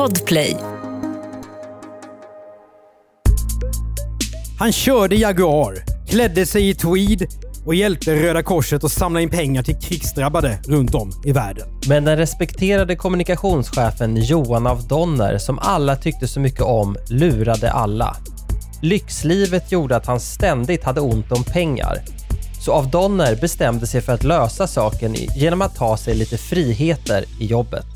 Podplay. Han körde Jaguar, klädde sig i tweed och hjälpte Röda Korset att samla in pengar till krigsdrabbade runt om i världen. Men den respekterade kommunikationschefen Johan af Donner, som alla tyckte så mycket om, lurade alla. Lyxlivet gjorde att han ständigt hade ont om pengar. Så av Donner bestämde sig för att lösa saken genom att ta sig lite friheter i jobbet.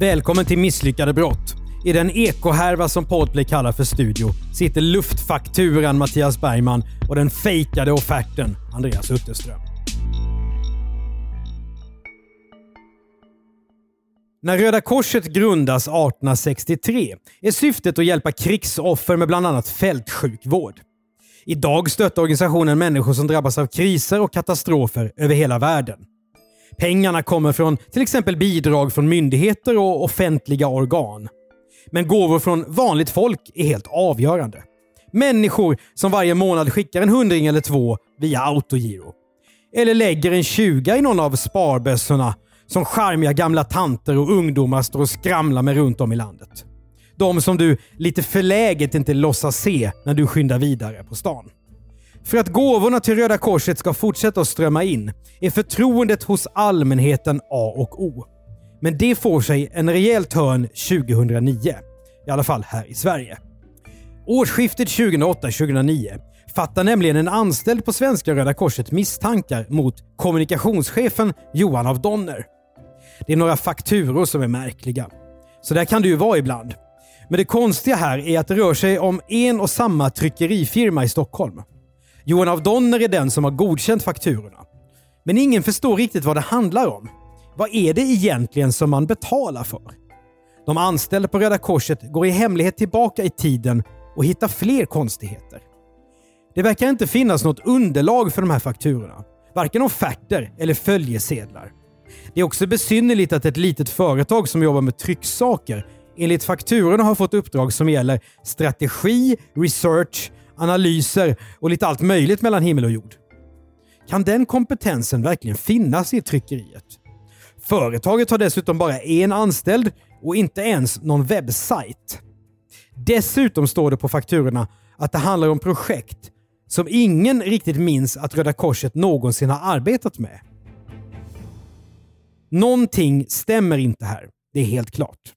Välkommen till Misslyckade brott. I den ekohärva som Podplay kallar för studio sitter luftfakturan Mattias Bergman och den fejkade offerten Andreas Utterström. När Röda Korset grundas 1863 är syftet att hjälpa krigsoffer med bland annat fältsjukvård. Idag stöttar organisationen människor som drabbas av kriser och katastrofer över hela världen. Pengarna kommer från till exempel bidrag från myndigheter och offentliga organ. Men gåvor från vanligt folk är helt avgörande. Människor som varje månad skickar en hundring eller två via autogiro. Eller lägger en tjuga i någon av sparbössorna som charmiga gamla tanter och ungdomar står och skramlar med runt om i landet. De som du lite förläget inte låtsas se när du skyndar vidare på stan. För att gåvorna till Röda Korset ska fortsätta att strömma in är förtroendet hos allmänheten A och O. Men det får sig en rejäl törn 2009. I alla fall här i Sverige. Årsskiftet 2008-2009 fattar nämligen en anställd på Svenska Röda Korset misstankar mot kommunikationschefen Johan av Donner. Det är några fakturor som är märkliga. Så där kan det ju vara ibland. Men det konstiga här är att det rör sig om en och samma tryckerifirma i Stockholm. Johan av Donner är den som har godkänt fakturorna. Men ingen förstår riktigt vad det handlar om. Vad är det egentligen som man betalar för? De anställda på Röda Korset går i hemlighet tillbaka i tiden och hittar fler konstigheter. Det verkar inte finnas något underlag för de här fakturorna. Varken offerter eller följesedlar. Det är också besynnerligt att ett litet företag som jobbar med trycksaker enligt fakturorna har fått uppdrag som gäller strategi, research, analyser och lite allt möjligt mellan himmel och jord. Kan den kompetensen verkligen finnas i tryckeriet? Företaget har dessutom bara en anställd och inte ens någon webbsajt. Dessutom står det på fakturorna att det handlar om projekt som ingen riktigt minns att Röda Korset någonsin har arbetat med. Någonting stämmer inte här. Det är helt klart.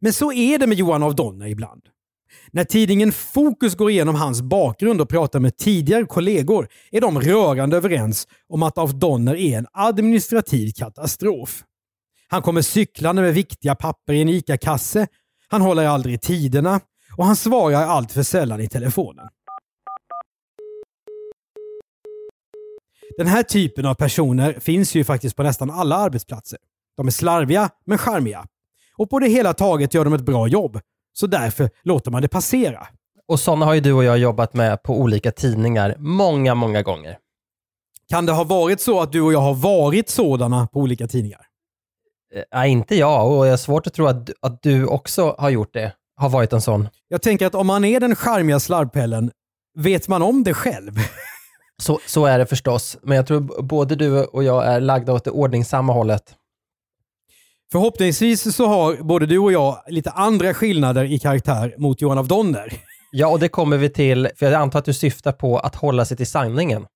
Men så är det med Johan av Donner ibland. När tidningen Fokus går igenom hans bakgrund och pratar med tidigare kollegor är de rörande överens om att Auf Donner är en administrativ katastrof. Han kommer cyklande med viktiga papper i en ICA-kasse. Han håller aldrig tiderna och han svarar allt för sällan i telefonen. Den här typen av personer finns ju faktiskt på nästan alla arbetsplatser. De är slarviga men charmiga. Och på det hela taget gör de ett bra jobb. Så därför låter man det passera. Och sådana har ju du och jag jobbat med på olika tidningar många, många gånger. Kan det ha varit så att du och jag har varit sådana på olika tidningar? Eh, nej, inte jag och jag har svårt att tro att, att du också har gjort det. Har varit en sån. Jag tänker att om man är den charmiga slarvpellen, vet man om det själv? Så, så är det förstås, men jag tror både du och jag är lagda åt det ordningsamma hållet. Förhoppningsvis så har både du och jag lite andra skillnader i karaktär mot Johan av Donner. Ja, och det kommer vi till, för jag antar att du syftar på att hålla sig till sanningen.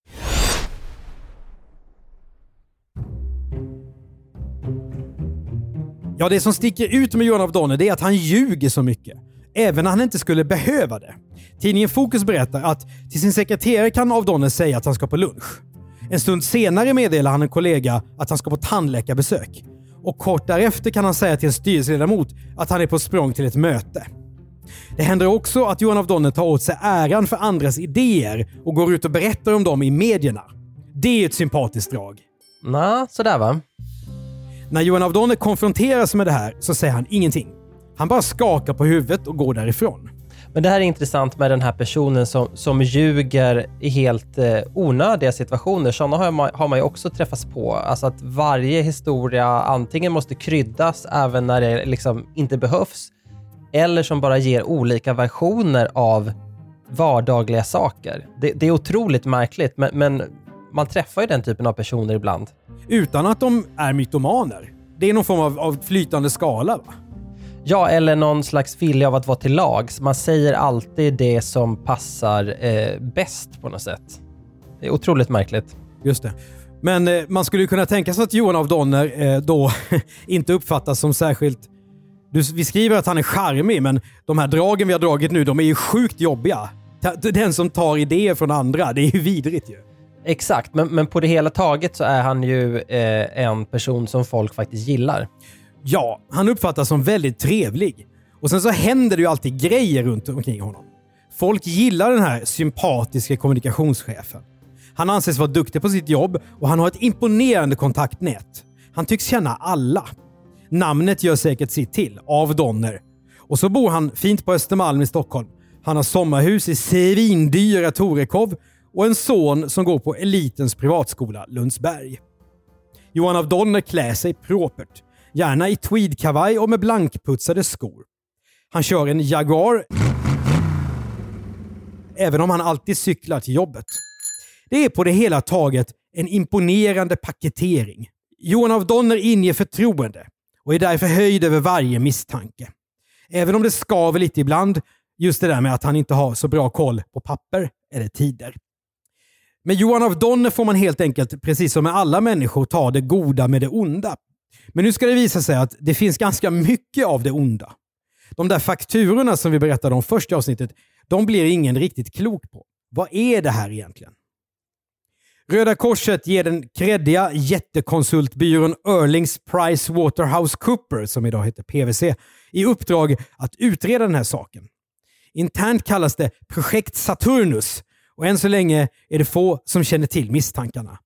Ja, det som sticker ut med Johan av Donner det är att han ljuger så mycket. Även när han inte skulle behöva det. Tidningen Fokus berättar att till sin sekreterare kan av Donner säga att han ska på lunch. En stund senare meddelar han en kollega att han ska på tandläkarbesök och kort därefter kan han säga till en styrelseledamot att han är på språng till ett möte. Det händer också att Johan av Donner tar åt sig äran för andras idéer och går ut och berättar om dem i medierna. Det är ett sympatiskt drag. Nå, sådär va? När Johan av Donner konfronteras med det här så säger han ingenting. Han bara skakar på huvudet och går därifrån. Men det här är intressant med den här personen som, som ljuger i helt eh, onödiga situationer. Sådana har man, har man ju också träffats på. Alltså att varje historia antingen måste kryddas även när det liksom inte behövs, eller som bara ger olika versioner av vardagliga saker. Det, det är otroligt märkligt, men, men man träffar ju den typen av personer ibland. Utan att de är mytomaner. Det är någon form av, av flytande skala va? Ja, eller någon slags vilja av att vara till lags. Man säger alltid det som passar eh, bäst på något sätt. Det är otroligt märkligt. Just det. Men eh, man skulle kunna tänka sig att Johan av Donner eh, då inte uppfattas som särskilt... Du, vi skriver att han är charmig, men de här dragen vi har dragit nu, de är ju sjukt jobbiga. Den som tar idéer från andra, det är ju vidrigt ju. Exakt, men, men på det hela taget så är han ju eh, en person som folk faktiskt gillar. Ja, han uppfattas som väldigt trevlig. Och sen så händer det ju alltid grejer runt omkring honom. Folk gillar den här sympatiska kommunikationschefen. Han anses vara duktig på sitt jobb och han har ett imponerande kontaktnät. Han tycks känna alla. Namnet gör säkert sitt till, av Donner. Och så bor han fint på Östermalm i Stockholm. Han har sommarhus i svindyra Torekov och en son som går på elitens privatskola Lundsberg. Johan av Donner klär sig propert. Gärna i tweedkavaj och med blankputsade skor. Han kör en Jaguar, även om han alltid cyklar till jobbet. Det är på det hela taget en imponerande paketering. Johan av Donner inger förtroende och är därför höjd över varje misstanke. Även om det skaver lite ibland, just det där med att han inte har så bra koll på papper eller tider. Med Johan av Donner får man helt enkelt, precis som med alla människor, ta det goda med det onda. Men nu ska det visa sig att det finns ganska mycket av det onda. De där fakturorna som vi berättade om första avsnittet, de blir ingen riktigt klok på. Vad är det här egentligen? Röda Korset ger den kreddiga jättekonsultbyrån Erlings Price Waterhouse Cooper, som idag heter PWC, i uppdrag att utreda den här saken. Internt kallas det Projekt Saturnus och än så länge är det få som känner till misstankarna.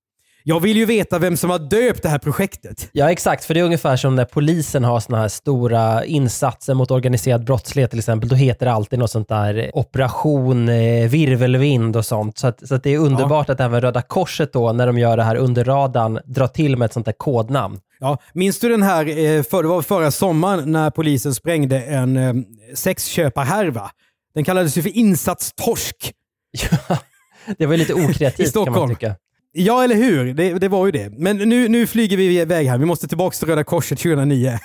Jag vill ju veta vem som har döpt det här projektet. Ja, exakt. För det är ungefär som när polisen har såna här stora insatser mot organiserad brottslighet till exempel. Då heter det alltid något sånt där eh, operation eh, virvelvind och sånt. Så, att, så att det är underbart ja. att även Röda Korset då, när de gör det här under radarn, drar till med ett sånt där kodnamn. Ja, minns du den här, eh, för, det var förra sommaren när polisen sprängde en eh, sexköparhärva? Den kallades ju för Insatstorsk. Ja, det var lite okreativt kan man tycka. Ja, eller hur? Det, det var ju det. Men nu, nu flyger vi iväg här. Vi måste tillbaka till Röda Korset 2009.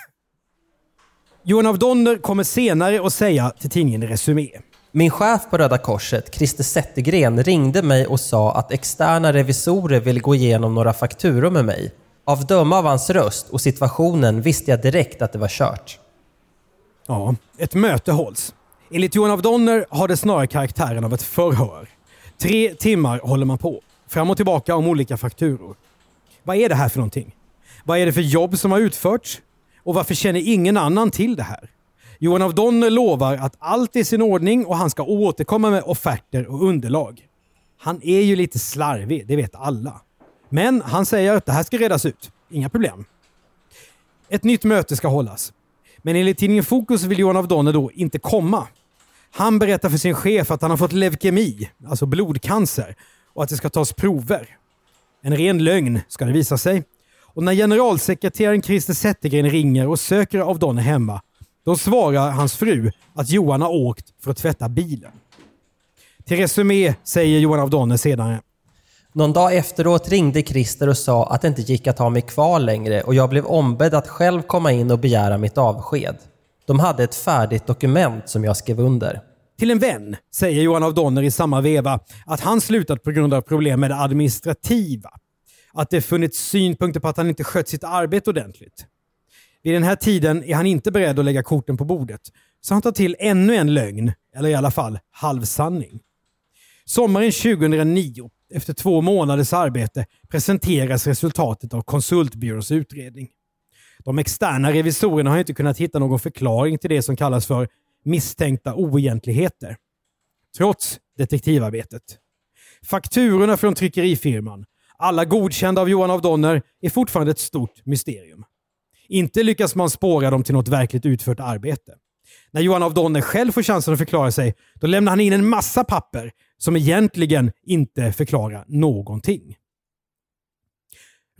Johan av Donner kommer senare att säga till tidningen Resumé. Min chef på Röda Korset, Christer Zettergren, ringde mig och sa att externa revisorer vill gå igenom några fakturor med mig. Av döma av hans röst och situationen visste jag direkt att det var kört. Ja, ett möte hålls. Enligt Johan av Donner har det snarare karaktären av ett förhör. Tre timmar håller man på fram och tillbaka om olika fakturor. Vad är det här för någonting? Vad är det för jobb som har utförts? Och varför känner ingen annan till det här? Johan av Donner lovar att allt är i sin ordning och han ska återkomma med offerter och underlag. Han är ju lite slarvig, det vet alla. Men han säger att det här ska redas ut. Inga problem. Ett nytt möte ska hållas. Men enligt tidningen Fokus vill Johan av Donner då inte komma. Han berättar för sin chef att han har fått leukemi, alltså blodcancer, och att det ska tas prover. En ren lögn ska det visa sig. Och när generalsekreteraren Christer Zettergren ringer och söker av Donner hemma, då svarar hans fru att Johan har åkt för att tvätta bilen. Till Resumé säger Johan av Donner senare. Någon dag efteråt ringde Christer och sa att det inte gick att ha mig kvar längre och jag blev ombedd att själv komma in och begära mitt avsked. De hade ett färdigt dokument som jag skrev under. Till en vän säger Johan av Donner i samma veva att han slutat på grund av problem med det administrativa. Att det funnits synpunkter på att han inte skött sitt arbete ordentligt. Vid den här tiden är han inte beredd att lägga korten på bordet, så han tar till ännu en lögn, eller i alla fall halvsanning. Sommaren 2009, efter två månaders arbete, presenteras resultatet av konsultbyråns utredning. De externa revisorerna har inte kunnat hitta någon förklaring till det som kallas för misstänkta oegentligheter. Trots detektivarbetet. Fakturorna från tryckerifirman, alla godkända av Johan av Donner, är fortfarande ett stort mysterium. Inte lyckas man spåra dem till något verkligt utfört arbete. När Johan av Donner själv får chansen att förklara sig, då lämnar han in en massa papper som egentligen inte förklarar någonting.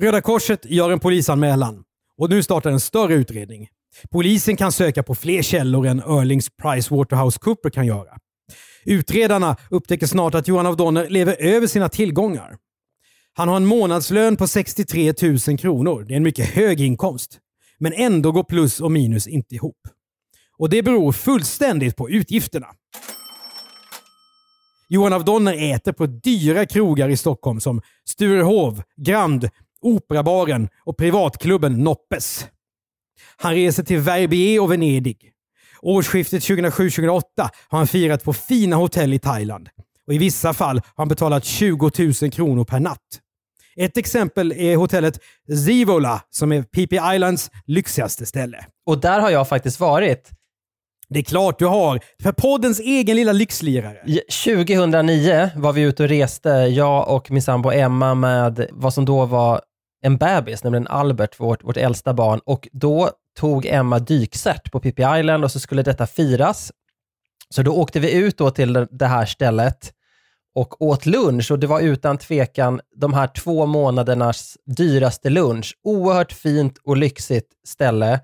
Röda Korset gör en polisanmälan och nu startar en större utredning. Polisen kan söka på fler källor än Öhrlings Pricewaterhouse Cooper kan göra. Utredarna upptäcker snart att Johan av Donner lever över sina tillgångar. Han har en månadslön på 63 000 kronor. Det är en mycket hög inkomst. Men ändå går plus och minus inte ihop. Och det beror fullständigt på utgifterna. Johan af Donner äter på dyra krogar i Stockholm som Sturehov, Grand, Operabaren och privatklubben Noppes. Han reser till Verbier och Venedig. Årsskiftet 2007-2008 har han firat på fina hotell i Thailand. Och I vissa fall har han betalat 20 000 kronor per natt. Ett exempel är hotellet Zivola som är PP Islands lyxigaste ställe. Och där har jag faktiskt varit. Det är klart du har. För poddens egen lilla lyxlirare. 2009 var vi ute och reste, jag och min sambo Emma med vad som då var en bebis, nämligen Albert, vårt, vårt äldsta barn. Och då tog Emma dykcert på Pippi Island och så skulle detta firas. Så då åkte vi ut då till det här stället och åt lunch och det var utan tvekan de här två månadernas dyraste lunch. Oerhört fint och lyxigt ställe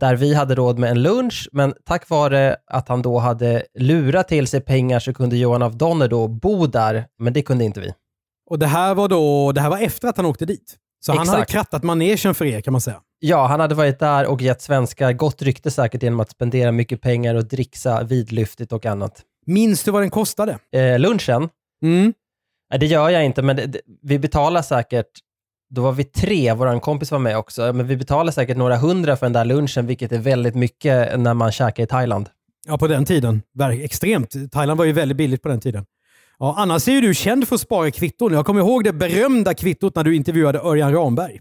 där vi hade råd med en lunch, men tack vare att han då hade lurat till sig pengar så kunde Johan af Donner då bo där, men det kunde inte vi. Och det här var då, det här var efter att han åkte dit? Så Exakt. han hade krattat manegen för er kan man säga? Ja, han hade varit där och gett svenskar gott rykte säkert genom att spendera mycket pengar och dricksa vidlyftigt och annat. Minns du vad den kostade? Eh, lunchen? Mm. Nej, det gör jag inte, men det, det, vi betalar säkert då var vi tre, vår kompis var med också, men vi betalade säkert några hundra för den där lunchen, vilket är väldigt mycket när man käkar i Thailand. Ja, på den tiden. Extremt. Thailand var ju väldigt billigt på den tiden. Ja, annars är ju du känd för att spara kvitton. Jag kommer ihåg det berömda kvittot när du intervjuade Örjan Ramberg.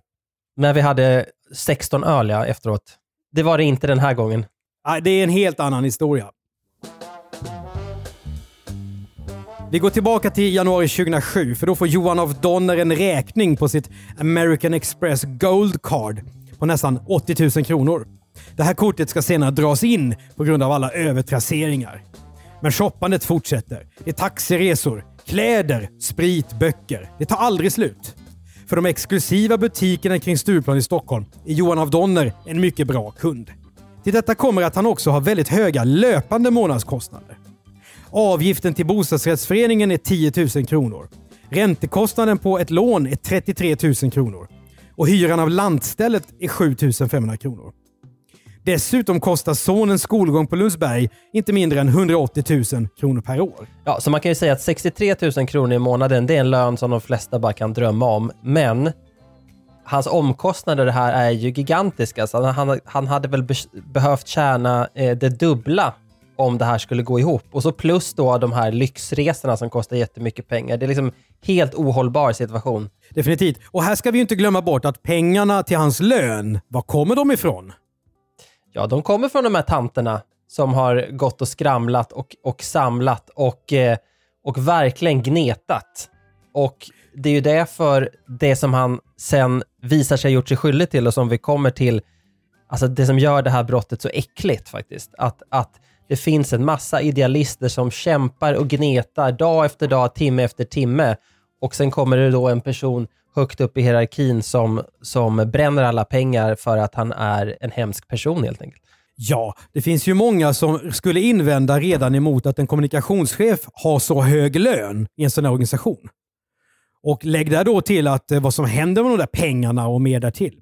När vi hade 16 öl ja, efteråt. Det var det inte den här gången. Nej, det är en helt annan historia. Vi går tillbaka till januari 2007 för då får Johan av Donner en räkning på sitt American Express Gold Card på nästan 80 000 kronor. Det här kortet ska senare dras in på grund av alla övertrasseringar. Men shoppandet fortsätter. Det är taxiresor, kläder, sprit, böcker. Det tar aldrig slut. För de exklusiva butikerna kring Stureplan i Stockholm är Johan av Donner en mycket bra kund. Till detta kommer att han också har väldigt höga löpande månadskostnader. Avgiften till bostadsrättsföreningen är 10 000 kronor. Räntekostnaden på ett lån är 33 000 kronor. Och hyran av lantstället är 7 500 kronor. Dessutom kostar sonens skolgång på Lundsberg inte mindre än 180 000 kronor per år. Ja, så man kan ju säga att 63 000 kronor i månaden, det är en lön som de flesta bara kan drömma om. Men hans omkostnader här är ju gigantiska. Så han, han hade väl be behövt tjäna eh, det dubbla om det här skulle gå ihop. Och så plus då de här lyxresorna som kostar jättemycket pengar. Det är liksom helt ohållbar situation. Definitivt. Och här ska vi inte glömma bort att pengarna till hans lön, var kommer de ifrån? Ja, de kommer från de här tanterna som har gått och skramlat och, och samlat och, eh, och verkligen gnetat. Och det är ju därför det som han sen visar sig gjort sig skyldig till och som vi kommer till, alltså det som gör det här brottet så äckligt faktiskt. Att, att det finns en massa idealister som kämpar och gnetar dag efter dag, timme efter timme. Och sen kommer det då en person högt upp i hierarkin som, som bränner alla pengar för att han är en hemsk person helt enkelt. Ja, det finns ju många som skulle invända redan emot att en kommunikationschef har så hög lön i en sån här organisation. Och lägg där då till att eh, vad som händer med de där pengarna och mer därtill.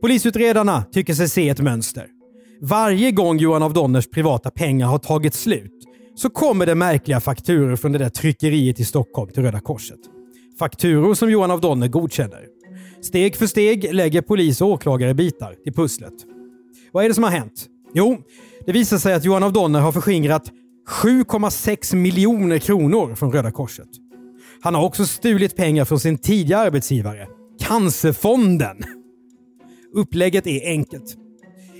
Polisutredarna tycker sig se ett mönster. Varje gång Johan av Donners privata pengar har tagit slut så kommer det märkliga fakturor från det där tryckeriet i Stockholm till Röda Korset. Fakturor som Johan av Donner godkänner. Steg för steg lägger polis och åklagare bitar till pusslet. Vad är det som har hänt? Jo, det visar sig att Johan av Donner har förskingrat 7,6 miljoner kronor från Röda Korset. Han har också stulit pengar från sin tidigare arbetsgivare, Cancerfonden. Upplägget är enkelt.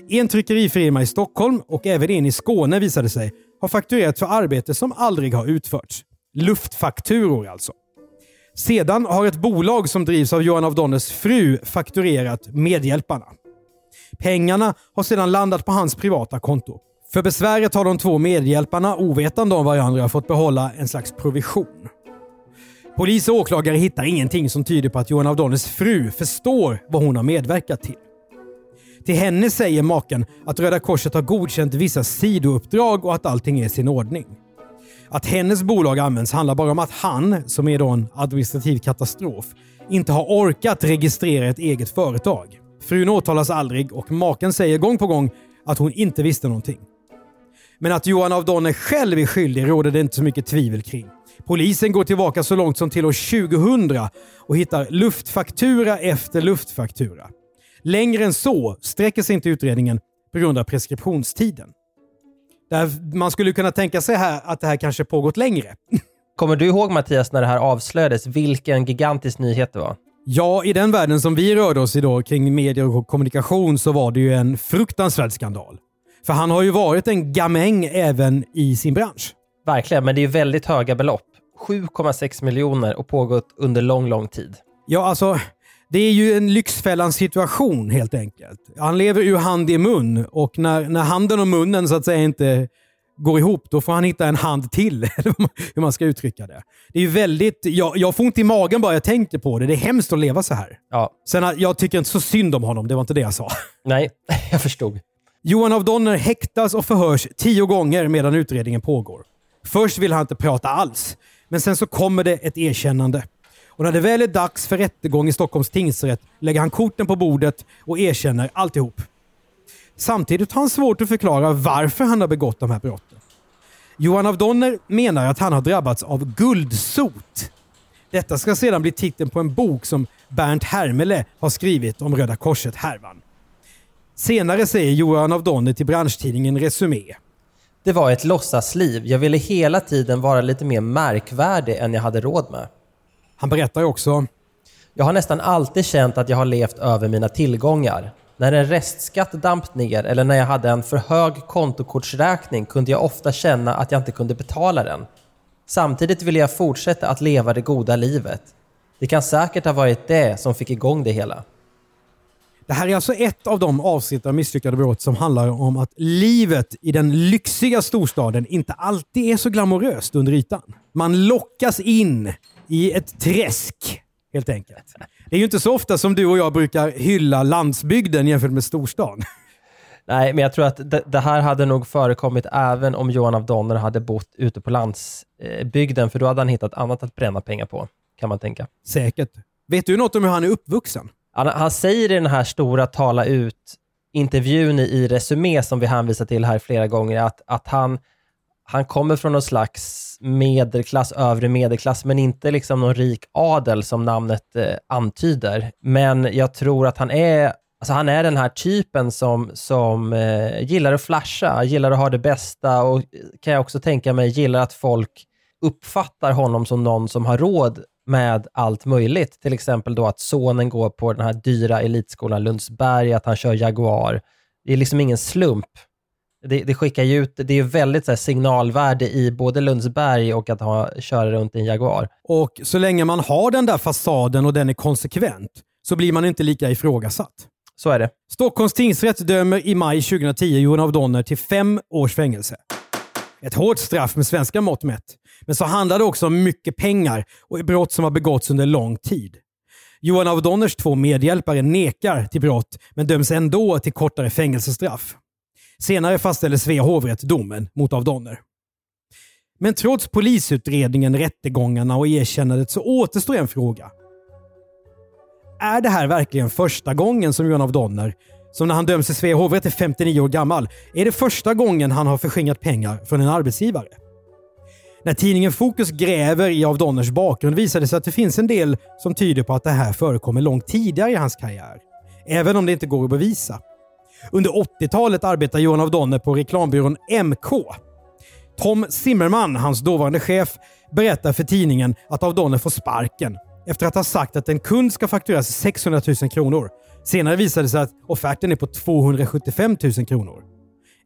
En tryckerifirma i Stockholm och även en i Skåne visade sig har fakturerat för arbete som aldrig har utförts. Luftfakturor alltså. Sedan har ett bolag som drivs av Johan av Donners fru fakturerat medhjälparna. Pengarna har sedan landat på hans privata konto. För besväret har de två medhjälparna, ovetande om varandra, fått behålla en slags provision. Polis och åklagare hittar ingenting som tyder på att Johan av Donners fru förstår vad hon har medverkat till. Till henne säger maken att Röda Korset har godkänt vissa sidouppdrag och att allting är i sin ordning. Att hennes bolag används handlar bara om att han, som är då en administrativ katastrof, inte har orkat registrera ett eget företag. Frun åtalas aldrig och maken säger gång på gång att hon inte visste någonting. Men att Johan av Donner själv är skyldig råder det inte så mycket tvivel kring. Polisen går tillbaka så långt som till år 2000 och hittar luftfaktura efter luftfaktura. Längre än så sträcker sig inte utredningen på grund av preskriptionstiden. Där man skulle kunna tänka sig här att det här kanske pågått längre. Kommer du ihåg Mattias när det här avslöjades, vilken gigantisk nyhet det var? Ja, i den världen som vi rörde oss i då kring medier och kommunikation så var det ju en fruktansvärd skandal. För han har ju varit en gamäng även i sin bransch. Verkligen, men det är väldigt höga belopp. 7,6 miljoner och pågått under lång, lång tid. Ja, alltså det är ju en Lyxfällan situation helt enkelt. Han lever ur hand i mun och när, när handen och munnen så att säga inte går ihop, då får han hitta en hand till. hur man ska uttrycka det. Det är ju väldigt... Jag, jag får ont i magen bara jag tänker på det. Det är hemskt att leva så här. Ja. Sen, jag tycker inte så synd om honom, det var inte det jag sa. Nej, jag förstod. Johan av Donner häktas och förhörs tio gånger medan utredningen pågår. Först vill han inte prata alls, men sen så kommer det ett erkännande. Och när det väl är dags för rättegång i Stockholms tingsrätt lägger han korten på bordet och erkänner alltihop. Samtidigt har han svårt att förklara varför han har begått de här brotten. Johan av Donner menar att han har drabbats av guldsot. Detta ska sedan bli titeln på en bok som Bernt Hermele har skrivit om Röda Korset-härvan. Senare säger Johan av Donner till branschtidningen Resumé. Det var ett låtsasliv. Jag ville hela tiden vara lite mer märkvärdig än jag hade råd med. Han berättar också. Jag har nästan alltid känt att jag har levt över mina tillgångar. När en restskatt damp ner eller när jag hade en för hög kontokortsräkning kunde jag ofta känna att jag inte kunde betala den. Samtidigt ville jag fortsätta att leva det goda livet. Det kan säkert ha varit det som fick igång det hela. Det här är alltså ett av de avsnitt av Misslyckade brott som handlar om att livet i den lyxiga storstaden inte alltid är så glamoröst under ytan. Man lockas in i ett träsk, helt enkelt. Det är ju inte så ofta som du och jag brukar hylla landsbygden jämfört med storstan. Nej, men jag tror att det, det, här hade nog förekommit även om Johan av Donner hade bott ute på landsbygden, för då hade han hittat annat att bränna pengar på, kan man tänka. Säkert. Vet du något om hur han är uppvuxen? Han, han säger i den här stora tala ut intervjun i Resumé som vi hänvisar till här flera gånger, att, att han, han kommer från någon slags medelklass, övre medelklass, men inte liksom någon rik adel som namnet eh, antyder. Men jag tror att han är Alltså han är den här typen som, som eh, gillar att flasha, gillar att ha det bästa och eh, kan jag också tänka mig gillar att folk uppfattar honom som någon som har råd med allt möjligt. Till exempel då att sonen går på den här dyra elitskolan Lundsberg, att han kör Jaguar. Det är liksom ingen slump. Det, det skickar ju ut, det är väldigt så signalvärde i både Lundsberg och att ha, köra runt i en Jaguar. Och så länge man har den där fasaden och den är konsekvent så blir man inte lika ifrågasatt. Så är det. Stockholms tingsrätt dömer i maj 2010 Johan av Donner till fem års fängelse. Ett hårt straff med svenska mått mätt. Men så handlar det också om mycket pengar och brott som har begåtts under lång tid. Johan av Donners två medhjälpare nekar till brott men döms ändå till kortare fängelsestraff. Senare fastställer Svea hovrätt domen mot av Donner. Men trots polisutredningen, rättegångarna och erkännandet så återstår en fråga. Är det här verkligen första gången som Johan av Donner, som när han döms i Svea hovrätt är 59 år gammal, är det första gången han har förskingrat pengar från en arbetsgivare? När tidningen Fokus gräver i av Donners bakgrund visar det sig att det finns en del som tyder på att det här förekommer långt tidigare i hans karriär. Även om det inte går att bevisa. Under 80-talet arbetar Johan av Donner på reklambyrån MK. Tom Zimmerman, hans dåvarande chef, berättar för tidningen att av Donner får sparken efter att ha sagt att en kund ska faktureras 600 000 kronor. Senare visade det sig att offerten är på 275 000 kronor.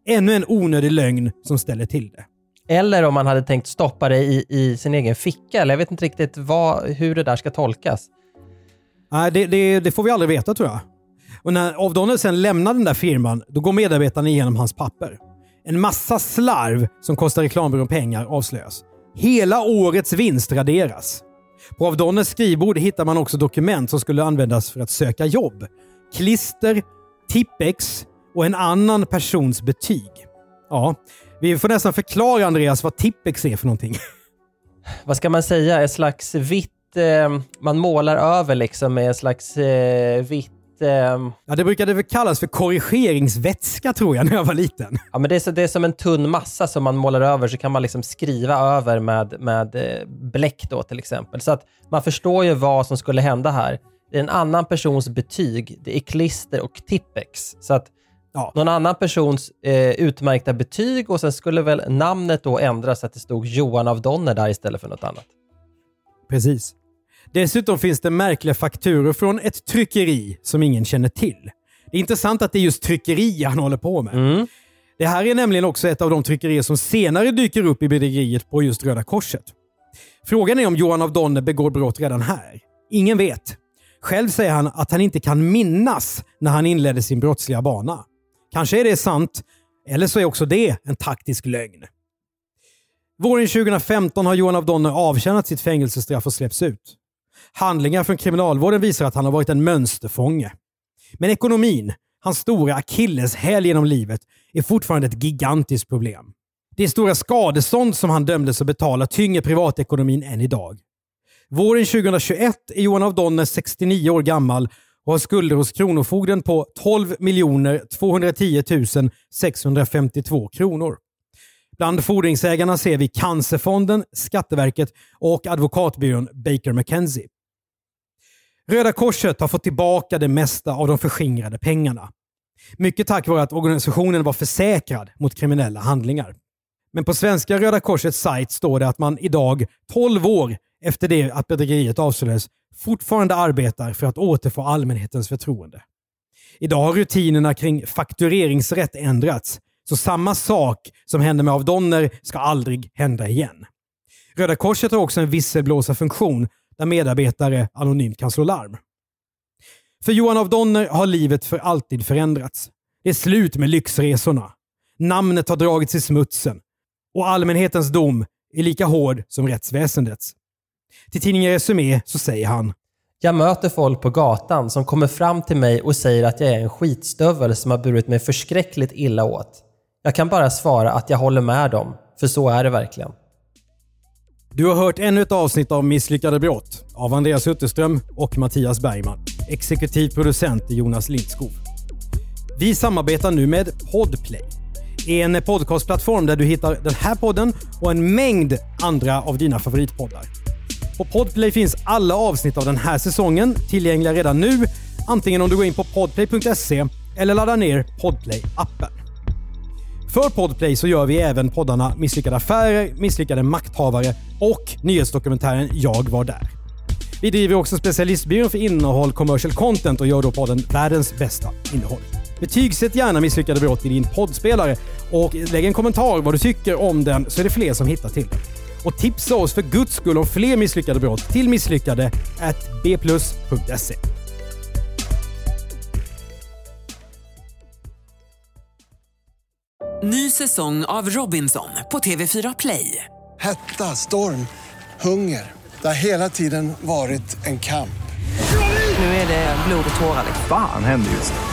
Ännu en onödig lögn som ställer till det. Eller om man hade tänkt stoppa det i, i sin egen ficka. Eller jag vet inte riktigt vad, hur det där ska tolkas. Nej, det, det, det får vi aldrig veta tror jag. Och när Ovdonnell sen lämnar den där firman, då går medarbetarna igenom hans papper. En massa slarv som kostar reklambyrån pengar avslöjas. Hela årets vinst raderas. På Ovdonnells skrivbord hittar man också dokument som skulle användas för att söka jobb. Klister, Tippex och en annan persons betyg. Ja, vi får nästan förklara Andreas vad Tippex är för någonting. Vad ska man säga? Ett slags vitt... Eh, man målar över liksom med ett slags eh, vitt... Eh, Ja, det brukade väl kallas för korrigeringsvätska tror jag när jag var liten. ja, men det, är, så- det är som en tunn massa som man målar över så kan man liksom skriva över med, med eh, bläck då till exempel. Så att man förstår ju vad som skulle hända här. Det är en annan persons betyg, det är klister och tippex. Så att Ja. någon annan persons eh, utmärkta betyg och sen skulle väl namnet då ändras så att det stod Johan av Donner där istället för något annat. Precis. Dessutom finns det märkliga fakturer från ett tryckeri som ingen känner till. Det är intressant att det är just tryckeri han håller på med. Det här är nämligen också ett av de tryckerier som senare dyker upp i bedrägeriet på just Röda Korset. Frågan är om Johan av Donner begår brott redan här. Ingen vet. Själv säger han att han inte kan minnas när han inledde sin brottsliga bana. Kanske är det sant, eller så är också det en taktisk lögn. Våren 2015 har Johan av Donner avtjänat sitt fängelsestraff och släpps ut. Handlingar från kriminalvården visar att han har varit en mönsterfånge. Men ekonomin, hans stora akilleshäl genom livet, är fortfarande ett gigantiskt problem. Det stora skadestånd som han dömdes att betala tynger privatekonomin än idag. Våren 2021 är Johan av Donner 69 år gammal och har skulder hos Kronofogden på 12 210 652 kronor. Bland fordringsägarna ser vi Cancerfonden, Skatteverket och advokatbyrån Baker McKenzie. Röda Korset har fått tillbaka det mesta av de förskingrade pengarna. Mycket tack vare att organisationen var försäkrad mot kriminella handlingar. Men på svenska Röda Korsets sajt står det att man idag, 12 år efter det att bedrägeriet avslöjades, fortfarande arbetar för att återfå allmänhetens förtroende. Idag har rutinerna kring faktureringsrätt ändrats, så samma sak som hände med Avdonner ska aldrig hända igen. Röda Korset har också en visselblåsarfunktion där medarbetare anonymt kan slå larm. För Johan av Donner har livet för alltid förändrats. Det är slut med lyxresorna. Namnet har dragits i smutsen. Och allmänhetens dom är lika hård som rättsväsendets. Till tidningen Resumé så säger han Jag möter folk på gatan som kommer fram till mig och säger att jag är en skitstövel som har burit mig förskräckligt illa åt. Jag kan bara svara att jag håller med dem, för så är det verkligen. Du har hört ännu ett avsnitt av Misslyckade brott av Andreas Utterström och Mattias Bergman. Exekutiv producent är Jonas Lindskov. Vi samarbetar nu med Podplay. En podcastplattform där du hittar den här podden och en mängd andra av dina favoritpoddar. På Podplay finns alla avsnitt av den här säsongen tillgängliga redan nu, antingen om du går in på podplay.se eller laddar ner Podplay-appen. För Podplay så gör vi även poddarna Misslyckade affärer, Misslyckade makthavare och nyhetsdokumentären Jag var där. Vi driver också specialistbyrån för innehåll commercial content och gör då podden Världens bästa innehåll. Betygsätt gärna Misslyckade brott i din poddspelare och lägg en kommentar vad du tycker om den så är det fler som hittar till den. Och tipsa oss för guds skull om fler misslyckade brott till misslyckade at bplus.se. Ny säsong av Robinson på TV4 Play. Hetta, storm, hunger. Det har hela tiden varit en kamp. Nu är det blod och tårar. Fan händer just nu.